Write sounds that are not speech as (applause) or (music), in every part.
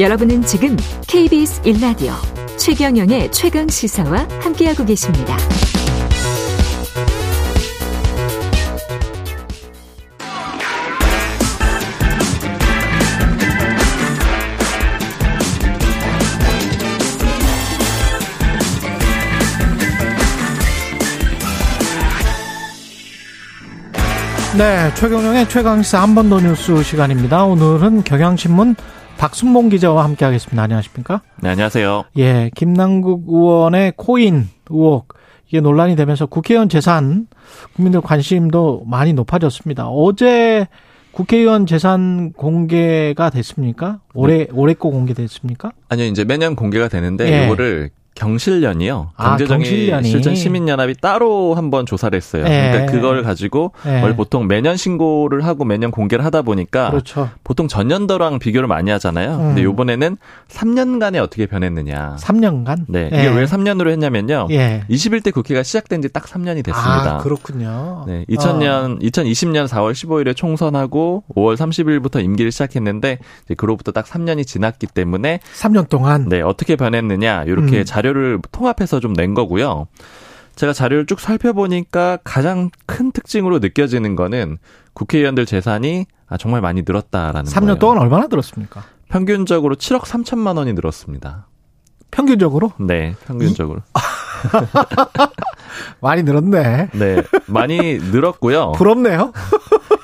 여러분은 지금 KBS 1라디오 최경영의 최강 시사와 함께하고 계십니다. 네, 최경영의 최강시사 한 번 더 뉴스 시간입니다. 오늘은 경향신문 박순봉 기자와 함께 하겠습니다. 안녕하십니까? 네, 안녕하세요. 예, 김남국 의원의 코인 의혹 이게 논란이 되면서 국회의원 재산 국민들 관심도 많이 높아졌습니다. 어제 국회의원 재산 공개가 됐습니까? 올해 올해 거 공개됐습니까? 아니요, 이제 매년 공개가 되는데 예. 이거를 경실련이요. 아, 경제정의 경실련이. 실천 시민연합이 따로 한번 조사를 했어요. 예. 그러니까 그걸 가지고 예. 원래 보통 매년 신고를 하고 매년 공개를 하다 보니까 그렇죠. 보통 전년도랑 비교를 많이 하잖아요. 근데 음. 요번에는 3년간에 어떻게 변했느냐. 3년간? 네. 예. 이게 왜 3년으로 했냐면요. 예. 21대 국회가 시작된 지 딱 3년이 됐습니다. 아, 그렇군요. 네, 2000년, 2020년 4월 15일에 총선하고 5월 30일부터 임기를 시작했는데 그로부터 딱 3년이 지났기 때문에 3년 동안 네, 어떻게 변했느냐 이렇게 음. 자료 를 통합해서 좀 낸 거고요. 제가 자료를 쭉 살펴보니까 가장 큰 특징으로 느껴지는 거는 국회의원들 재산이 아, 정말 많이 늘었다라는 3년 거예요. 동안 얼마나 들었습니까? 평균적으로 7억 3천만 원이 늘었습니다. 평균적으로 네, 평균적으로. (laughs) 많이 늘었네. 네, 많이 늘었고요. 부럽네요.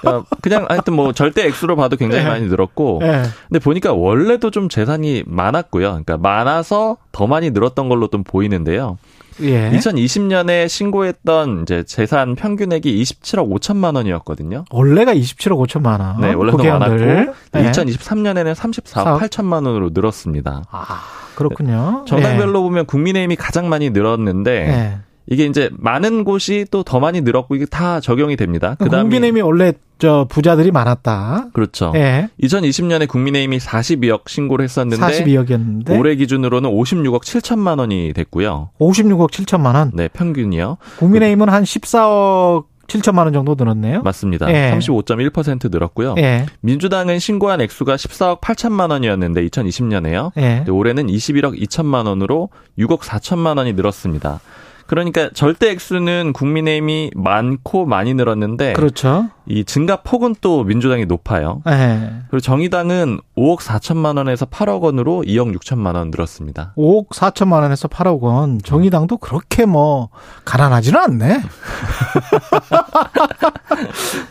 어, 그냥 하여튼 뭐 절대 액수로 봐도 굉장히 네. 많이 늘었고 예. 근데 보니까 원래도 좀 재산이 많았고요. 그러니까 많아서 더 많이 늘었던 걸로 좀 보이는데요. 예. 2020년에 신고했던 이제 재산 평균액이 27억 5천만 원이었거든요. 원래가 27억 5천만 원. 네, 원래 더 국회의원들. 많았고 네. 2023년에는 34억 사억. 8천만 원으로 늘었습니다. 아, 그렇군요. 정당별로 보면 국민의힘이 가장 많이 늘었는데 예. 예. 이게 이제 많은 곳이 또 더 많이 늘었고 이게 다 적용이 됩니다. 그다음에 국민의힘이 원래 저 부자들이 많았다. 그렇죠. 예. 2020년에 국민의힘이 42억 신고를 했었는데 42억이었는데 올해 기준으로는 56억 7천만 원이 됐고요. 56억 7천만 원. 네, 평균이요. 국민의힘은 한 14억 7천만 원 정도 늘었네요. 맞습니다. 예. 35.1% 늘었고요. 예. 민주당은 신고한 액수가 14억 8천만 원이었는데 2020년에요. 예. 올해는 21억 2천만 원으로 6억 4천만 원이 늘었습니다. 그러니까 절대 액수는 국민의힘이 많고 많이 늘었는데 그렇죠. 이 증가 폭은 또 민주당이 높아요. 예. 그리고 정의당은 5억 4천만 원에서 8억 원으로 2억 6천만 원 늘었습니다. 5억 4천만 원에서 8억 원. 정의당도 그렇게 뭐 가난하지는 않네. (laughs)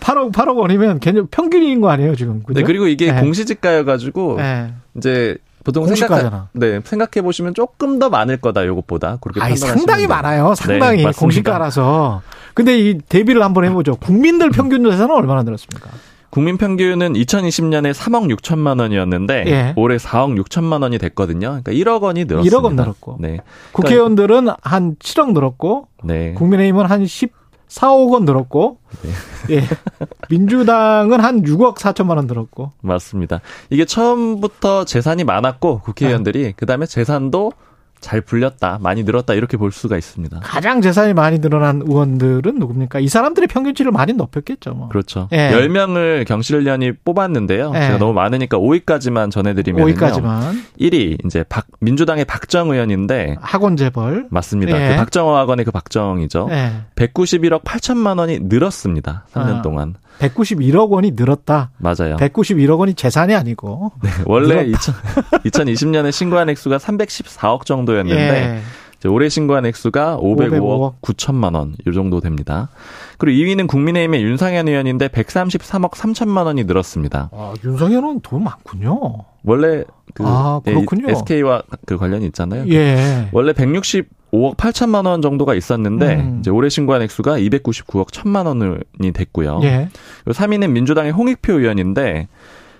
8억 8억 원이면 걔는 평균인 거 아니에요 지금? 그죠? 네, 그리고 이게 예. 공시지가여가지고 예. 이제 보통 공시가잖아. 생각 네 생각해 보시면 조금 더 많을 거다 요것보다 그렇게 아니 상당히 돼요. 많아요. 상당히 네. 공시가라서. 근데 이 대비를 한번 해보죠. 국민들 평균 재산은 얼마나 늘었습니까? 국민 평균은 2020년에 3억 6천만 원이었는데 예. 올해 4억 6천만 원이 됐거든요. 그러니까 1억 원이 늘었습니다. 1억 원 늘었고. 네. 국회의원들은 한 7억 늘었고 네. 국민의힘은 한 14억 원 늘었고 예. 민주당은 한 6억 4천만 원 늘었고 맞습니다. 이게 처음부터 재산이 많았고 네. 국회의원들이 그다음에 재산도 잘 불렸다, 많이 늘었다 이렇게 볼 수가 있습니다. 가장 재산이 많이 늘어난 의원들은 누굽니까? 이 사람들의 평균치를 많이 높였겠죠. 뭐. 그렇죠. 예. 10명을 경실련이 뽑았는데요. 예. 제가 너무 많으니까 5위까지만 전해드리면 5위까지만 1위 이제 박 민주당의 박정 의원인데 학원 재벌 맞습니다. 예. 그 박정호 학원의 그 박정이죠. 예. 191억 8천만 원이 늘었습니다. 3년 아. 동안. 191억 원이 늘었다. 맞아요. 191억 원이 재산이 아니고 네, 원래 늘었다. 2000, 2020년에 신고한 액수가 314억 정도 였는데 예. 올해 신고한 액수가 505억 505억 9천만 원 이 정도 됩니다. 그리고 2위는 국민의힘의 윤상현 의원인데 133억 3천만 원이 늘었습니다. 아, 윤석열은 돈 많군요. 원래 그 아, 예, 그렇군요. SK와 그 관련이 있잖아요. 예. 원래 165억 8천만 원 정도가 있었는데 음. 이제 올해 신고한 액수가 299억 1천만 원이 됐고요. 예. 그리고 3위는 민주당의 홍익표 의원인데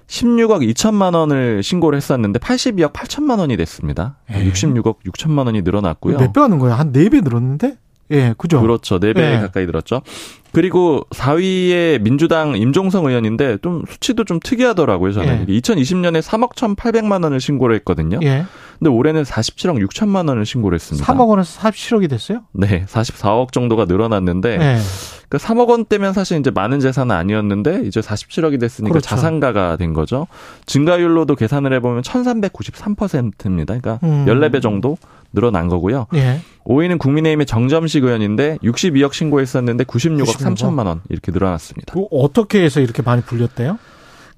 16억 2천만 원을 신고를 했었는데 82억 8천만 원이 됐습니다. 예. 66억 6천만 원이 늘어났고요. 몇 배 하는 거예요? 한네배 늘었는데? 예, 그죠? 그렇죠. 4배 예. 가까이 늘었죠. 그리고 4위에 민주당 임종성 의원인데 좀 수치도 좀 특이하더라고요. 저는 예. 2020년에 3억 1,800만 원을 신고를 했거든요. 예. 근데 올해는 47억 6천만 원을 신고를 했습니다. 3억 원에서 47억이 됐어요? 네, 44억 정도가 늘어났는데 네. 그 3억 원대면 사실 이제 많은 재산은 아니었는데 이제 47억이 됐으니까 그렇죠. 자산가가 된 거죠. 증가율로도 계산을 해보면 1393%입니다. 그러니까 음. 14배 정도 늘어난 거고요. 예. 5위는 국민의힘의 정점식 의원인데 62억 신고했었는데 96억 96억. 3천만 원 이렇게 늘어났습니다. 그 어떻게 해서 이렇게 많이 불렸대요?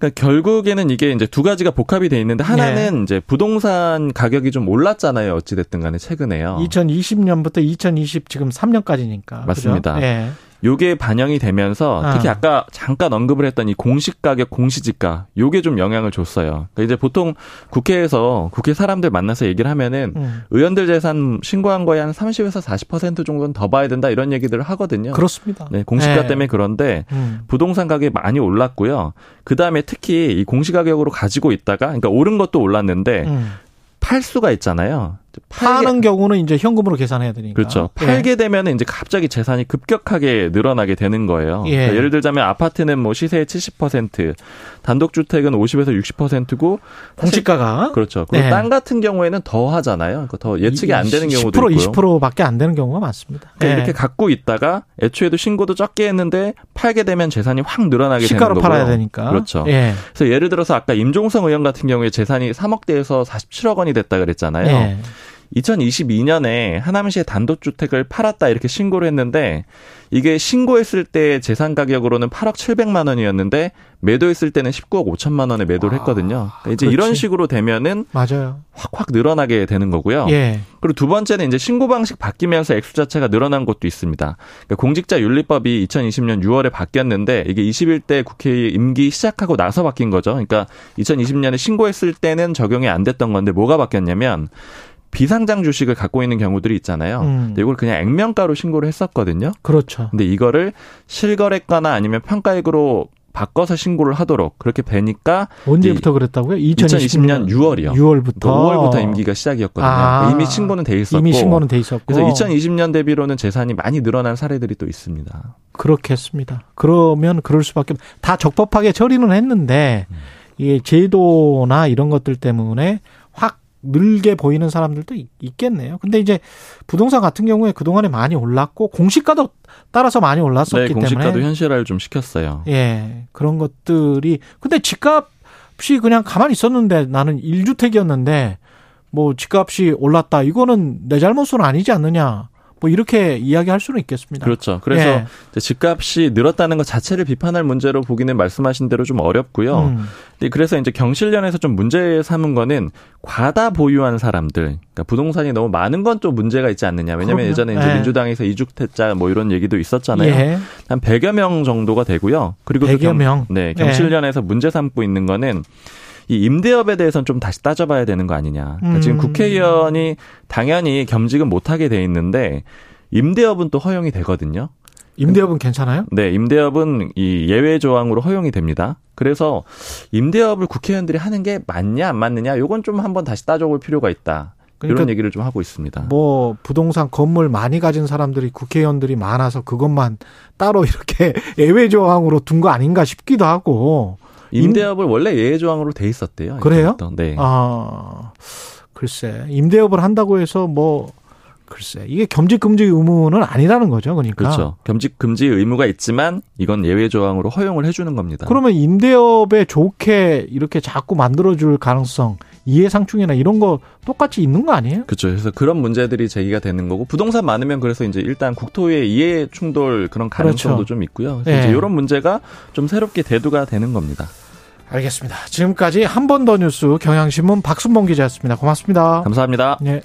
그러니까 결국에는 이게 이제 두 가지가 복합이 돼 있는데 하나는 네. 이제 부동산 가격이 좀 올랐잖아요. 어찌 됐든 간에 최근에요. 2020년부터 2020 지금 3년까지니까. 맞습니다. 예. 요게 반영이 되면서 아. 특히 아까 잠깐 언급을 했던 이 공시 가격, 공시지가 요게 좀 영향을 줬어요. 그러니까 이제 보통 국회에서 국회 사람들 만나서 얘기를 하면은 음. 의원들 재산 신고한 거에 한 30에서 40% 정도는 더 봐야 된다 이런 얘기들을 하거든요. 그렇습니다. 네, 공시가 예. 때문에 그런데 음. 부동산 가격이 많이 올랐고요. 그 다음에 특히 이 공시 가격으로 가지고 있다가, 그러니까 오른 것도 올랐는데 음. 팔 수가 있잖아요. 팔게- 파는 경우는 이제 현금으로 계산해야 되니까. 그렇죠. 예. 팔게 되면은 이제 갑자기 재산이 급격하게 늘어나게 되는 거예요. 예. 그러니까 예를 들자면 아파트는 뭐 시세의 70%, 단독주택은 50에서 60%고 공시가가 그렇죠. 그리고 네. 땅 같은 경우에는 더 하잖아요. 그러니까 더 예측이 안 되는 경우도 10% 있고요. 20%밖에 안 되는 경우가 많습니다. 그러니까 예. 이렇게 갖고 있다가 애초에도 신고도 적게 했는데 팔게 되면 재산이 확 늘어나게 시가로 되는 거고요. 팔아야 되니까. 그렇죠. 예. 그래서 예를 들어서 아까 임종성 의원 같은 경우에 재산이 3억대에서 47억 원이 됐다 그랬잖아요. 예. 2022년에 하남시의 단독주택을 팔았다 이렇게 신고를 했는데 이게 신고했을 때 재산 가격으로는 8억 700만 원이었는데 매도했을 때는 19억 5천만 원에 매도를 했거든요. 그러니까 이제 그렇지. 이런 식으로 되면은 맞아요. 확확 늘어나게 되는 거고요. 예. 그리고 두 번째는 이제 신고 방식 바뀌면서 액수 자체가 늘어난 것도 있습니다. 그러니까 공직자 윤리법이 2020년 6월에 바뀌었는데 이게 21대 국회 임기 시작하고 나서 바뀐 거죠. 그러니까 2020년에 신고했을 때는 적용이 안 됐던 건데 뭐가 바뀌었냐면 비상장 주식을 갖고 있는 경우들이 있잖아요. 음. 이걸 그냥 액면가로 신고를 했었거든요. 그렇죠. 근데 이거를 실거래가나 아니면 평가액으로 바꿔서 신고를 하도록 그렇게 되니까 언제부터 그랬다고요? 2020년 6월이요. 6월부터. 5월부터 임기가 시작이었거든요. 아. 그러니까 이미 신고는 돼 있었고 이미 신고는 돼 있었고. 그래서 2020년 대비로는 재산이 많이 늘어난 사례들이 또 있습니다. 그렇겠습니다. 그러면 그럴 수밖에 없- 다 적법하게 처리는 했는데 음. 이게 제도나 이런 것들 때문에 확 늘게 보이는 사람들도 있- 있겠네요. 근데 이제 부동산 같은 경우에 그동안에 많이 올랐고 공시가도 따라서 많이 올랐었기 네, 공시가도 때문에 현실화를 좀 시켰어요. 예, 그런 것들이 근데 집값이 그냥 가만히 있었는데 나는 1주택이었는데 뭐 집값이 올랐다. 이거는 내 잘못은 아니지 않느냐. 뭐 이렇게 이야기할 수는 있겠습니다. 그렇죠. 그래서 예. 집값이 늘었다는 것 자체를 비판할 문제로 보기는 말씀하신 대로 좀 어렵고요. 음. 그래서 이제 경실련에서 좀 문제 삼은 거는 과다 보유한 사람들, 그러니까 부동산이 너무 많은 건 좀 문제가 있지 않느냐. 왜냐하면 그럼요. 예전에 이제 예. 민주당에서 이주택자 뭐 이런 얘기도 있었잖아요. 예. 한 100여 명 정도가 되고요. 그리고 또 100여 경- 명. 네, 예. 경실련에서 문제 삼고 있는 거는 이 임대업에 대해서는 좀 다시 따져봐야 되는 거 아니냐. 그러니까 음. 지금 국회의원이 당연히 겸직은 못하게 돼 있는데 임대업은 또 허용이 되거든요. 임대업은 괜찮아요? 네, 임대업은 이 예외 조항으로 허용이 됩니다. 그래서 임대업을 국회의원들이 하는 게 맞냐 안 맞느냐 요건 좀 한번 다시 따져볼 필요가 있다. 그러니까 이런 얘기를 좀 하고 있습니다. 뭐 부동산 건물 많이 가진 사람들이 국회의원들이 많아서 그것만 따로 이렇게 (laughs) 예외 조항으로 둔 거 아닌가 싶기도 하고. 임대업을 원래 예외 조항으로 돼 있었대요. 그래요? 네. 아, 글쎄. 임대업을 한다고 해서 뭐 글쎄. 이게 겸직 금지 의무는 아니라는 거죠. 그러니까. 그렇죠. 겸직 금지 의무가 있지만 이건 예외 조항으로 허용을 해주는 겁니다. 그러면 임대업에 좋게 이렇게 자꾸 만들어 줄 가능성, 이해상충이나 이런 거 똑같이 있는 거 아니에요? 그렇죠. 그래서 그런 문제들이 제기가 되는 거고 부동산 많으면 그래서 이제 일단 국토의 이해 충돌 그런 가능성도 그렇죠. 좀 있고요. 그래서 네. 이제 이런 문제가 좀 새롭게 대두가 되는 겁니다. 알겠습니다. 지금까지 한 번 더 뉴스 경향신문 박순봉 기자였습니다. 고맙습니다. 감사합니다. 네.